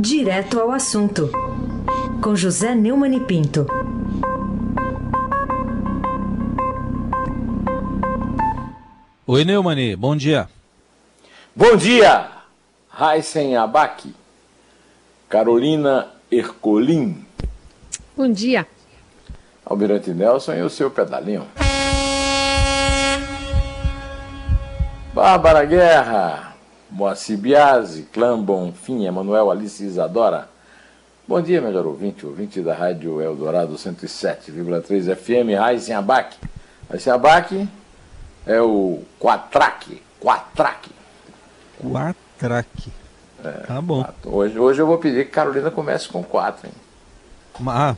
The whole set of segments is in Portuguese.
Direto ao assunto, com José Neumann e Pinto. Oi, Neumani, bom dia. Bom dia, Raisen Abac, Carolina Ercolim. Bom dia. Almirante Nelson e o seu pedalinho. Bárbara Guerra, Moacir Biasi, Clã Bonfim, Emanuel Alice Isadora. Bom dia, melhor ouvinte, ouvinte da Rádio Eldorado 107,3 FM, Raíssen Abac. Raíssen Abac é o Quatraque, Quatraque. Quatraque. É, tá bom. Quatro. Hoje, hoje eu vou pedir que Carolina comece com quatro, hein? Ah,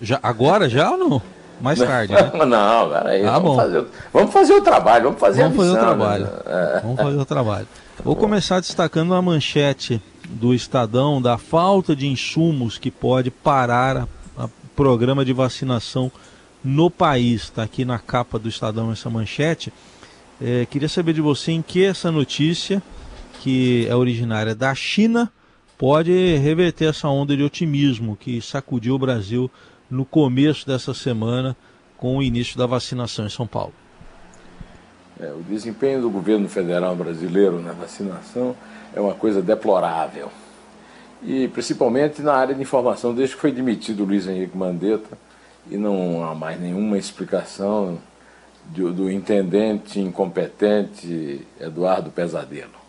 já, agora já ou não? Mais tarde, né? não, peraí. Tá vamos, bom. Fazer, vamos fazer o trabalho, vamos fazer vamos a missão, fazer o trabalho. Né? Vamos fazer o trabalho. Vou começar destacando a manchete do Estadão da falta de insumos que pode parar o programa de vacinação no país. Está aqui na capa do Estadão essa manchete. É, queria saber de você em que essa notícia, que é originária da China, pode reverter essa onda de otimismo que sacudiu o Brasil no começo dessa semana com o início da vacinação em São Paulo. É, o desempenho do governo federal brasileiro na vacinação é uma coisa deplorável. E principalmente na área de informação, desde que foi demitido o Luiz Henrique Mandetta, e não há mais nenhuma explicação do, do intendente incompetente Eduardo Pesadelo.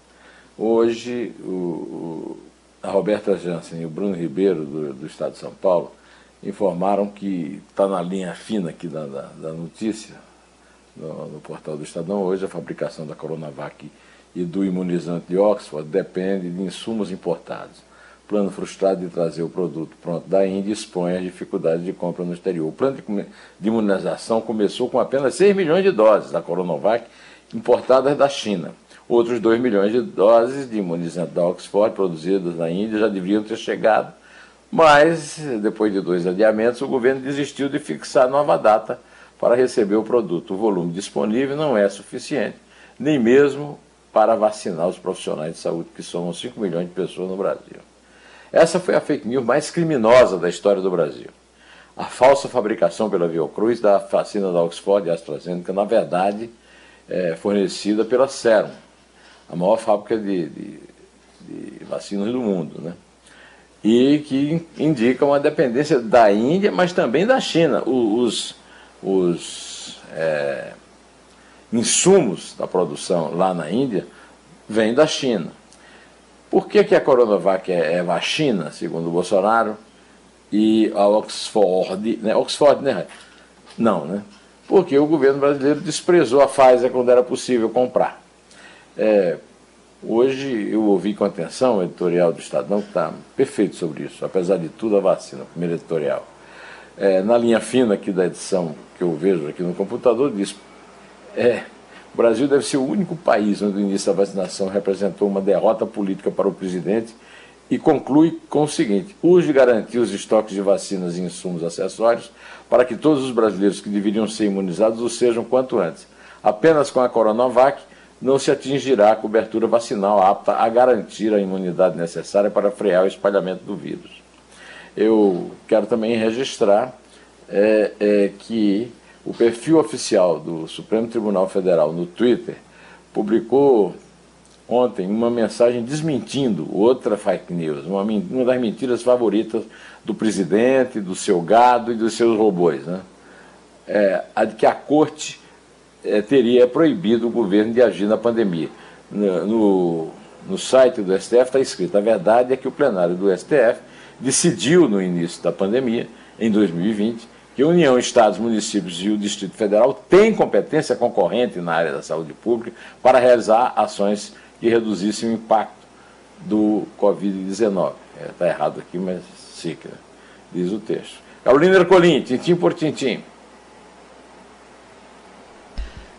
Hoje, o, o, a Roberta Jansen e o Bruno Ribeiro, do, do Estado de São Paulo, informaram que está na linha fina aqui da, da, da notícia, no, no, portal do Estadão, hoje a fabricação da Coronavac e do imunizante de Oxford depende de insumos importados. Plano frustrado de trazer o produto pronto da Índia expõe as dificuldades de compra no exterior. O plano de, de imunização começou com apenas 6 milhões de doses da Coronavac importadas da China. Outros 2 milhões de doses de imunizante da Oxford produzidas na Índia já deveriam ter chegado mas, depois de dois adiamentos, o governo desistiu de fixar nova data para receber o produto. O volume disponível não é suficiente, nem mesmo para vacinar os profissionais de saúde, que somam 5 milhões de pessoas no Brasil. Essa foi a fake news mais criminosa da história do Brasil. A falsa fabricação pela Fiocruz da vacina da Oxford e AstraZeneca, na verdade, é fornecida pela Serum, a maior fábrica de, de, de vacinas do mundo. Né? e que indicam a dependência da Índia, mas também da China. Os, os é, insumos da produção lá na Índia vêm da China. Por que, que a Coronavac é, é vacina, segundo o Bolsonaro, e a Oxford, né? Oxford, né? Não, né? Porque o governo brasileiro desprezou a Pfizer quando era possível comprar. É, Hoje eu ouvi com atenção o editorial do Estadão, que está perfeito sobre isso, apesar de tudo, a vacina, o primeiro editorial. É, na linha fina aqui da edição que eu vejo aqui no computador, diz: é, o Brasil deve ser o único país onde o início da vacinação representou uma derrota política para o presidente e conclui com o seguinte: urge garantir os estoques de vacinas e insumos acessórios para que todos os brasileiros que deveriam ser imunizados o sejam quanto antes. Apenas com a Coronavac não se atingirá a cobertura vacinal apta a garantir a imunidade necessária para frear o espalhamento do vírus. Eu quero também registrar é, é, que o perfil oficial do Supremo Tribunal Federal no Twitter publicou ontem uma mensagem desmentindo outra fake news, uma, uma das mentiras favoritas do presidente, do seu gado e dos seus robôs, né? É, a de que a corte é, teria proibido o governo de agir na pandemia. No, no, no site do STF está escrito: a verdade é que o plenário do STF decidiu no início da pandemia, em 2020, que a União, Estados, municípios e o Distrito Federal têm competência concorrente na área da saúde pública para realizar ações que reduzissem o impacto do Covid-19. Está é, errado aqui, mas fica, diz o texto. Carolina Ercolim, tintim por tintim.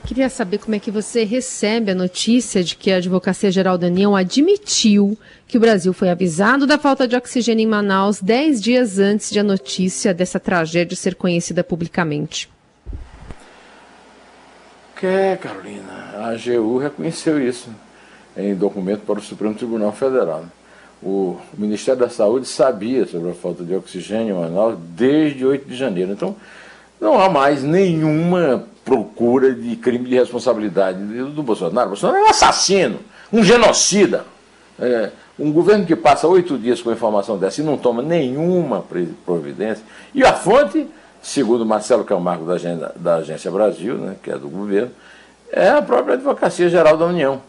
Queria saber como é que você recebe a notícia de que a Advocacia Geral da União admitiu que o Brasil foi avisado da falta de oxigênio em Manaus dez dias antes de a notícia dessa tragédia ser conhecida publicamente. Que, Carolina, a AGU reconheceu isso em documento para o Supremo Tribunal Federal. o Ministério da Saúde sabia sobre a falta de oxigênio em Manaus desde 8 de janeiro. Então, não há mais nenhuma procura de crime de responsabilidade do Bolsonaro. O Bolsonaro é um assassino, um genocida. É, um governo que passa oito dias com informação dessa e não toma nenhuma providência. E a fonte, segundo Marcelo Camargo, da, agenda, da Agência Brasil, né, que é do governo, é a própria Advocacia Geral da União.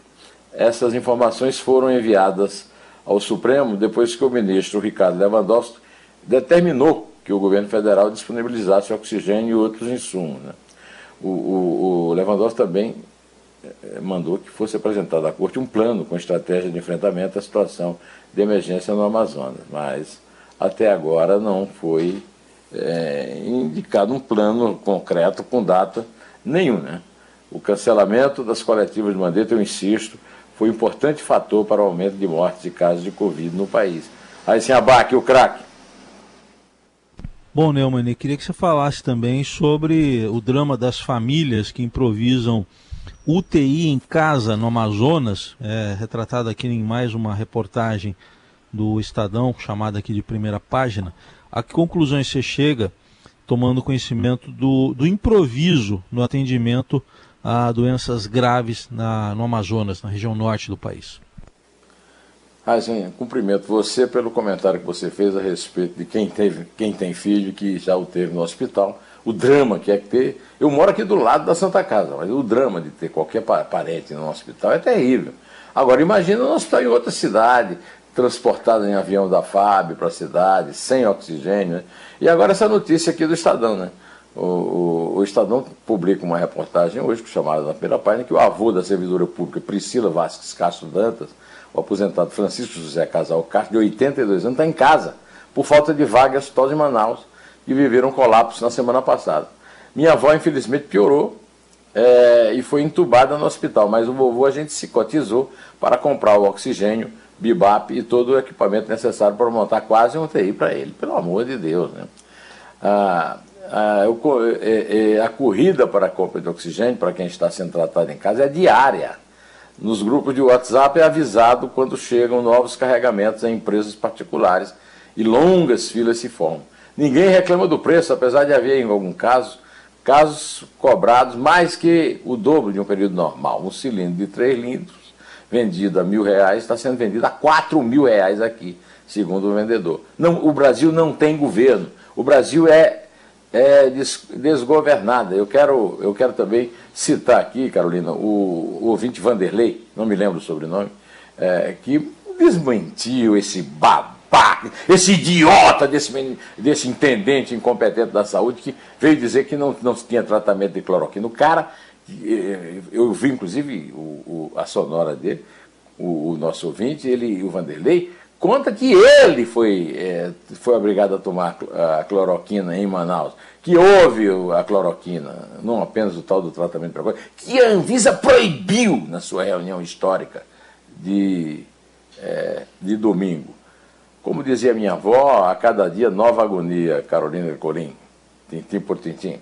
Essas informações foram enviadas ao Supremo depois que o ministro Ricardo Lewandowski determinou que o governo federal disponibilizasse oxigênio e outros insumos. Né? O, o, o Lewandowski também eh, mandou que fosse apresentado à Corte um plano com estratégia de enfrentamento à situação de emergência no Amazonas, mas até agora não foi é, indicado um plano concreto com data nenhuma. Né? O cancelamento das coletivas de Mandetta, eu insisto, foi um importante fator para o aumento de mortes e casos de Covid no país. Aí sim, abaque o craque. Bom, Neumann, queria que você falasse também sobre o drama das famílias que improvisam UTI em casa no Amazonas, é, retratado aqui em mais uma reportagem do Estadão, chamada aqui de primeira página. A que conclusões você chega tomando conhecimento do, do improviso no atendimento a doenças graves na, no Amazonas, na região norte do país. Razinha, cumprimento você pelo comentário que você fez a respeito de quem, teve, quem tem filho que já o teve no hospital, o drama que é ter. Eu moro aqui do lado da Santa Casa, mas o drama de ter qualquer parente no hospital é terrível. Agora, imagina um hospital em outra cidade, transportado em avião da FAB para a cidade, sem oxigênio. Né? E agora essa notícia aqui do Estadão, né? O, o, o, Estadão publica uma reportagem hoje, chamada na primeira página, que o avô da servidora pública Priscila Vasques Castro Dantas, o aposentado Francisco José Casal Castro, de 82 anos, está em casa, por falta de vaga hospital de Manaus, e viveram um colapso na semana passada. Minha avó, infelizmente, piorou é, e foi entubada no hospital, mas o vovô a gente se cotizou para comprar o oxigênio, bibap e todo o equipamento necessário para montar quase um UTI para ele, pelo amor de Deus. Né? Ah, a, é, é, a corrida para a compra de oxigênio, para quem está sendo tratado em casa, é diária. Nos grupos de WhatsApp é avisado quando chegam novos carregamentos em empresas particulares e longas filas se formam. Ninguém reclama do preço, apesar de haver, em algum caso, casos cobrados mais que o dobro de um período normal. Um cilindro de 3 litros, vendido a mil reais, está sendo vendido a 4 mil reais aqui, segundo o vendedor. Não, o Brasil não tem governo. O Brasil é é, desgovernada. Eu quero, eu quero também citar aqui, Carolina, o, o ouvinte Vanderlei, não me lembro o sobrenome, é, que desmentiu esse babaca, esse idiota desse, desse intendente incompetente da saúde que veio dizer que não, não tinha tratamento de cloroquina. O cara, é, eu vi inclusive o, o, a sonora dele, o, o nosso ouvinte, ele, o Vanderlei, conta que ele foi, é, foi obrigado a tomar a cloroquina em Manaus, que houve a cloroquina, não apenas o tal do tratamento precoce, que a Anvisa proibiu na sua reunião histórica de, é, de domingo. Como dizia minha avó, a cada dia nova agonia, Carolina Colim, tintim por tintim.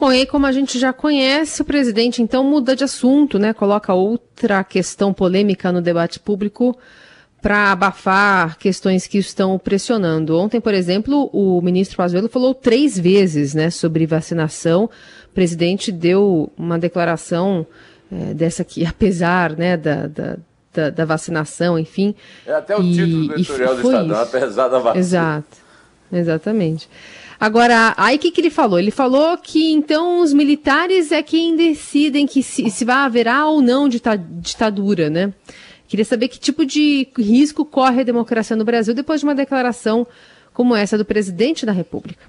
Bom, e aí, como a gente já conhece, o presidente então muda de assunto, né? Coloca outra questão polêmica no debate público para abafar questões que estão pressionando. Ontem, por exemplo, o ministro Pazuello falou três vezes né, sobre vacinação. O presidente deu uma declaração é, dessa que, apesar né, da, da, da, da, vacinação, enfim. É até o e, título do editorial do Estadão, apesar da vacina. Exato, exatamente. Agora, aí o que, que ele falou? Ele falou que então os militares é quem decidem que se, se vai haverá ou não ditadura, né? Queria saber que tipo de risco corre a democracia no Brasil depois de uma declaração como essa do presidente da República.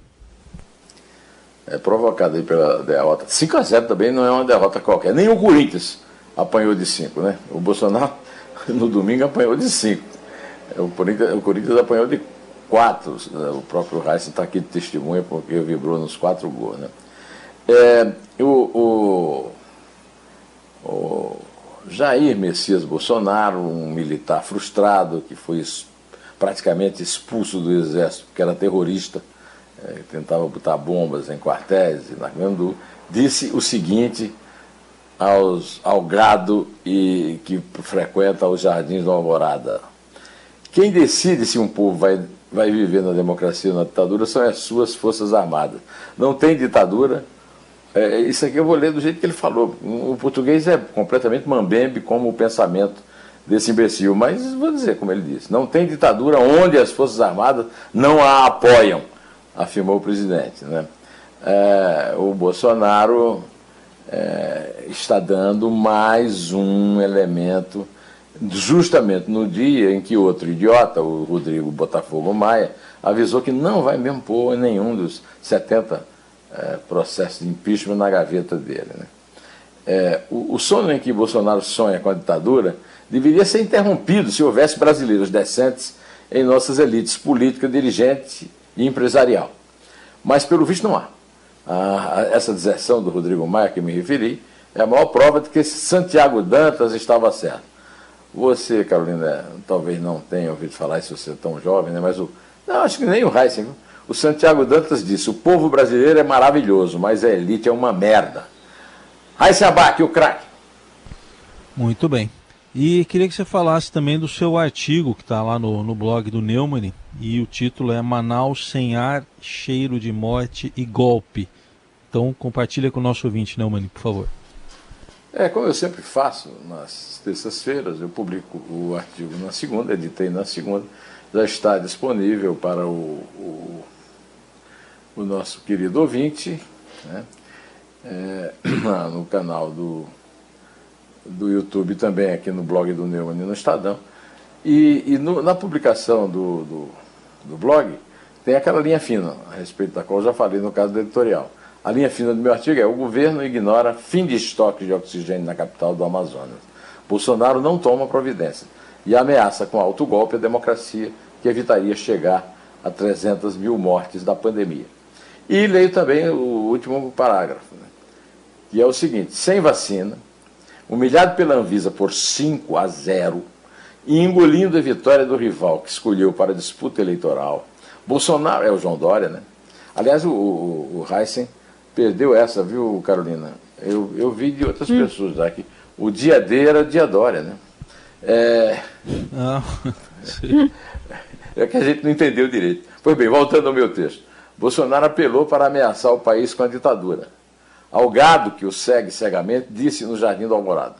É provocado aí pela derrota. 5 a 0 também não é uma derrota qualquer. Nem o Corinthians apanhou de 5, né? O Bolsonaro no domingo apanhou de 5. O Corinthians, o Corinthians apanhou de quatro, o próprio Reis está aqui de testemunha porque vibrou nos quatro gols. Né? É, o, o, o, Jair Messias Bolsonaro, um militar frustrado que foi praticamente expulso do exército porque era terrorista, é, tentava botar bombas em quartéis e na Grandu, disse o seguinte aos, ao gado e que frequenta os jardins da Alvorada. Quem decide se um povo vai, vai viver na democracia ou na ditadura são as suas forças armadas. Não tem ditadura. É, isso aqui eu vou ler do jeito que ele falou. O português é completamente mambembe como o pensamento desse imbecil, mas vou dizer como ele disse: não tem ditadura onde as forças armadas não a apoiam, afirmou o presidente. Né? É, o Bolsonaro é, está dando mais um elemento, justamente no dia em que outro idiota, o Rodrigo Botafogo Maia, avisou que não vai mesmo pôr nenhum dos 70 é, processos de impeachment na gaveta dele. Né? É, o, o sonho em que Bolsonaro sonha com a ditadura deveria ser interrompido se houvesse brasileiros decentes em nossas elites política, dirigente e empresarial. Mas, pelo visto, não há a, essa deserção do Rodrigo Maia que me referi, é a maior prova de que Santiago Dantas estava certo. Você, Carolina, talvez não tenha ouvido falar isso, você é tão jovem, né? mas o. Não, acho que nem o Heisen. O Santiago Dantas disse: o povo brasileiro é maravilhoso, mas a elite é uma merda. Heisen Abac, o craque. Muito bem. E queria que você falasse também do seu artigo que está lá no, no blog do Neumann, e o título é Manaus sem ar, cheiro de morte e golpe. Então compartilha com o nosso ouvinte, Neumann, por favor. É, como eu sempre faço nas terças-feiras, eu publico o artigo na segunda, editei na segunda, já está disponível para o, o, o nosso querido ouvinte, né? É, no canal do do YouTube também, aqui no blog do Neumann e no Estadão. E, e no, na publicação do, do, do, blog, tem aquela linha fina, a respeito da qual eu já falei no caso do editorial. A linha fina do meu artigo é: o governo ignora fim de estoque de oxigênio na capital do Amazonas. Bolsonaro não toma providência e ameaça com alto golpe a democracia que evitaria chegar a 300 mil mortes da pandemia. E leio também o último parágrafo, né, que é o seguinte: sem vacina, humilhado pela Anvisa por 5 a 0 e engolindo a vitória do rival que escolheu para a disputa eleitoral. Bolsonaro é o João Dória, né? Aliás, o, o, o Heisen perdeu essa, viu, Carolina? Eu, eu vi de outras hum. pessoas aqui. O dia D era dia Dória, né? É... Não. é que a gente não entendeu direito. Pois bem, voltando ao meu texto. Bolsonaro apelou para ameaçar o país com a ditadura. Ao gado que o segue cegamente, disse no Jardim do Alvorada: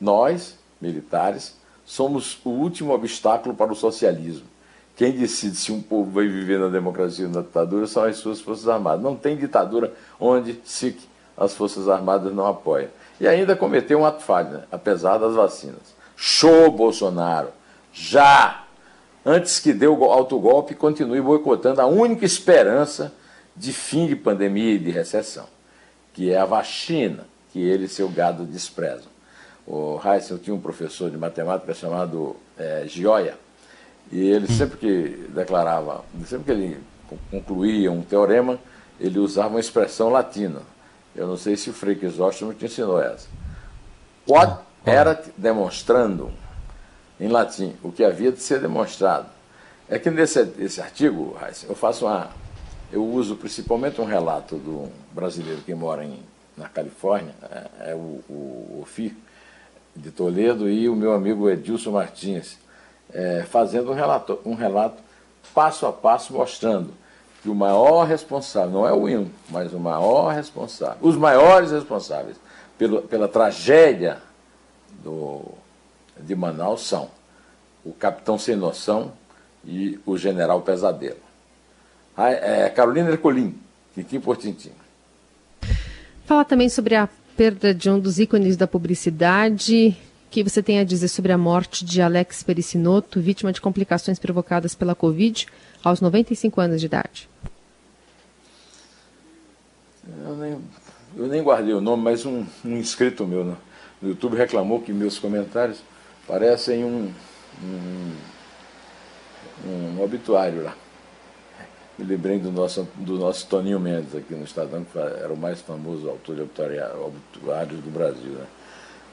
Nós, militares, somos o último obstáculo para o socialismo. Quem decide se um povo vai viver na democracia ou na ditadura são as suas Forças Armadas. Não tem ditadura onde as Forças Armadas não apoiam. E ainda cometeu um ato falho, né? apesar das vacinas. Show, Bolsonaro! Já! Antes que dê o autogolpe, continue boicotando a única esperança de fim de pandemia e de recessão que é a vacina, que ele e seu gado desprezam. O Heissel tinha um professor de matemática chamado é, Gioia, e ele sempre que declarava, sempre que ele concluía um teorema, ele usava uma expressão latina. Eu não sei se o Frei Crisóstomo te ensinou essa. Quod era demonstrando, em latim, o que havia de ser demonstrado. É que nesse esse artigo, eu faço uma, eu uso principalmente um relato do brasileiro que mora em, na Califórnia, é, é o, o, o FI de Toledo, e o meu amigo Edilson Martins, é, fazendo um relato, um relato passo a passo mostrando que o maior responsável, não é o INCO, mas o maior responsável, os maiores responsáveis pelo, pela tragédia do, de Manaus são o capitão sem noção e o general pesadelo é, Carolina Ercolim, Tintim por Tintim. Fala também sobre a perda de um dos ícones da publicidade. Que você tem a dizer sobre a morte de Alex Pericinoto, vítima de complicações provocadas pela Covid, aos 95 anos de idade? Eu nem, eu nem guardei o nome, mas um, um inscrito meu no, no, YouTube reclamou que meus comentários parecem um, um, um obituário lá me lembrei do nosso, do nosso Toninho Mendes aqui no Estadão, que era o mais famoso autor de obituários do Brasil. Né?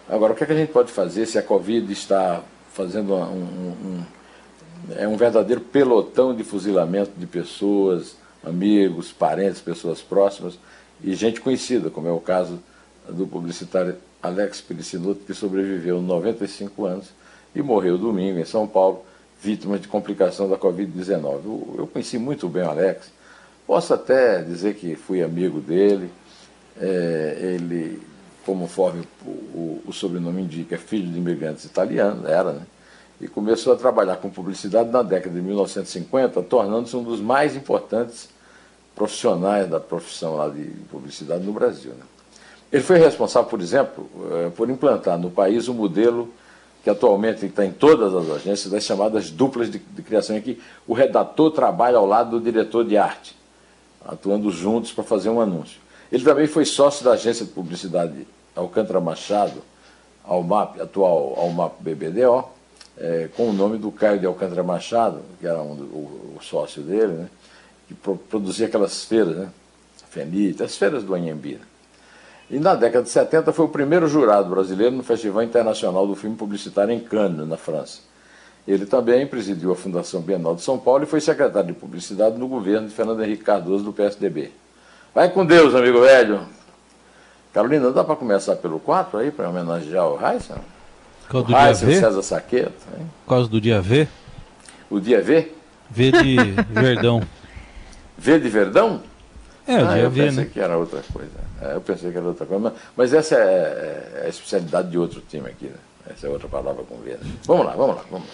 Agora, o que, é que a gente pode fazer se a Covid está fazendo um, um, um, é um verdadeiro pelotão de fuzilamento de pessoas, amigos, parentes, pessoas próximas e gente conhecida, como é o caso do publicitário Alex Pericinuto, que sobreviveu 95 anos e morreu domingo em São Paulo, vítima de complicação da Covid-19. Eu, conheci muito bem o Alex, posso até dizer que fui amigo dele. É, ele, conforme o, o, o sobrenome indica, é filho de imigrantes italianos, era, né? E começou a trabalhar com publicidade na década de 1950, tornando-se um dos mais importantes profissionais da profissão lá de publicidade no Brasil. Né? Ele foi responsável, por exemplo, eh, por implantar no país o um modelo que atualmente está em todas as agências, das chamadas duplas de, de, criação, em que o redator trabalha ao lado do diretor de arte, atuando juntos para fazer um anúncio. Ele também foi sócio da agência de publicidade Alcântara Machado, Almap, atual Almap BBDO, é, com o nome do Caio de Alcântara Machado, que era um, o, o, sócio dele, né, que pro, produzia aquelas feiras, né, as feiras do Anhembi. Né. E na década de 70 foi o primeiro jurado brasileiro no Festival Internacional do Filme Publicitário em Cannes, na França. Ele também presidiu a Fundação Bienal de São Paulo e foi secretário de Publicidade no governo de Fernando Henrique Cardoso, do PSDB. Vai com Deus, amigo velho. Carolina, dá para começar pelo 4 aí, para homenagear o Heisen? Qual do dia V? César Saqueto. Hein? Por causa do dia V? O dia V? V de Verdão. V de Verdão? É, o ah, dia eu V, pensei né? que era outra coisa. É, eu pensei que era outra coisa. Mas, mas essa é, é, a especialidade de outro time aqui. Né? Essa é outra palavra com V. Né? Vamos lá, vamos lá, vamos lá.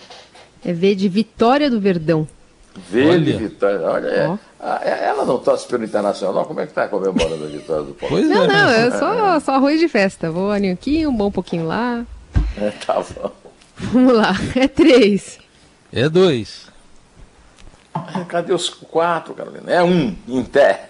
É V de Vitória do Verdão. V Olha. de Vitória. Olha, é, é, ela não torce pelo Internacional? Como é que está comemorando a vitória do Paulo? Pois não, é. não, é só, só arroz de festa. Vou ali aqui, um bom pouquinho lá. É, tá bom. Vamos lá, é três. É dois. Cadê os quatro, Carolina? É um, em pé.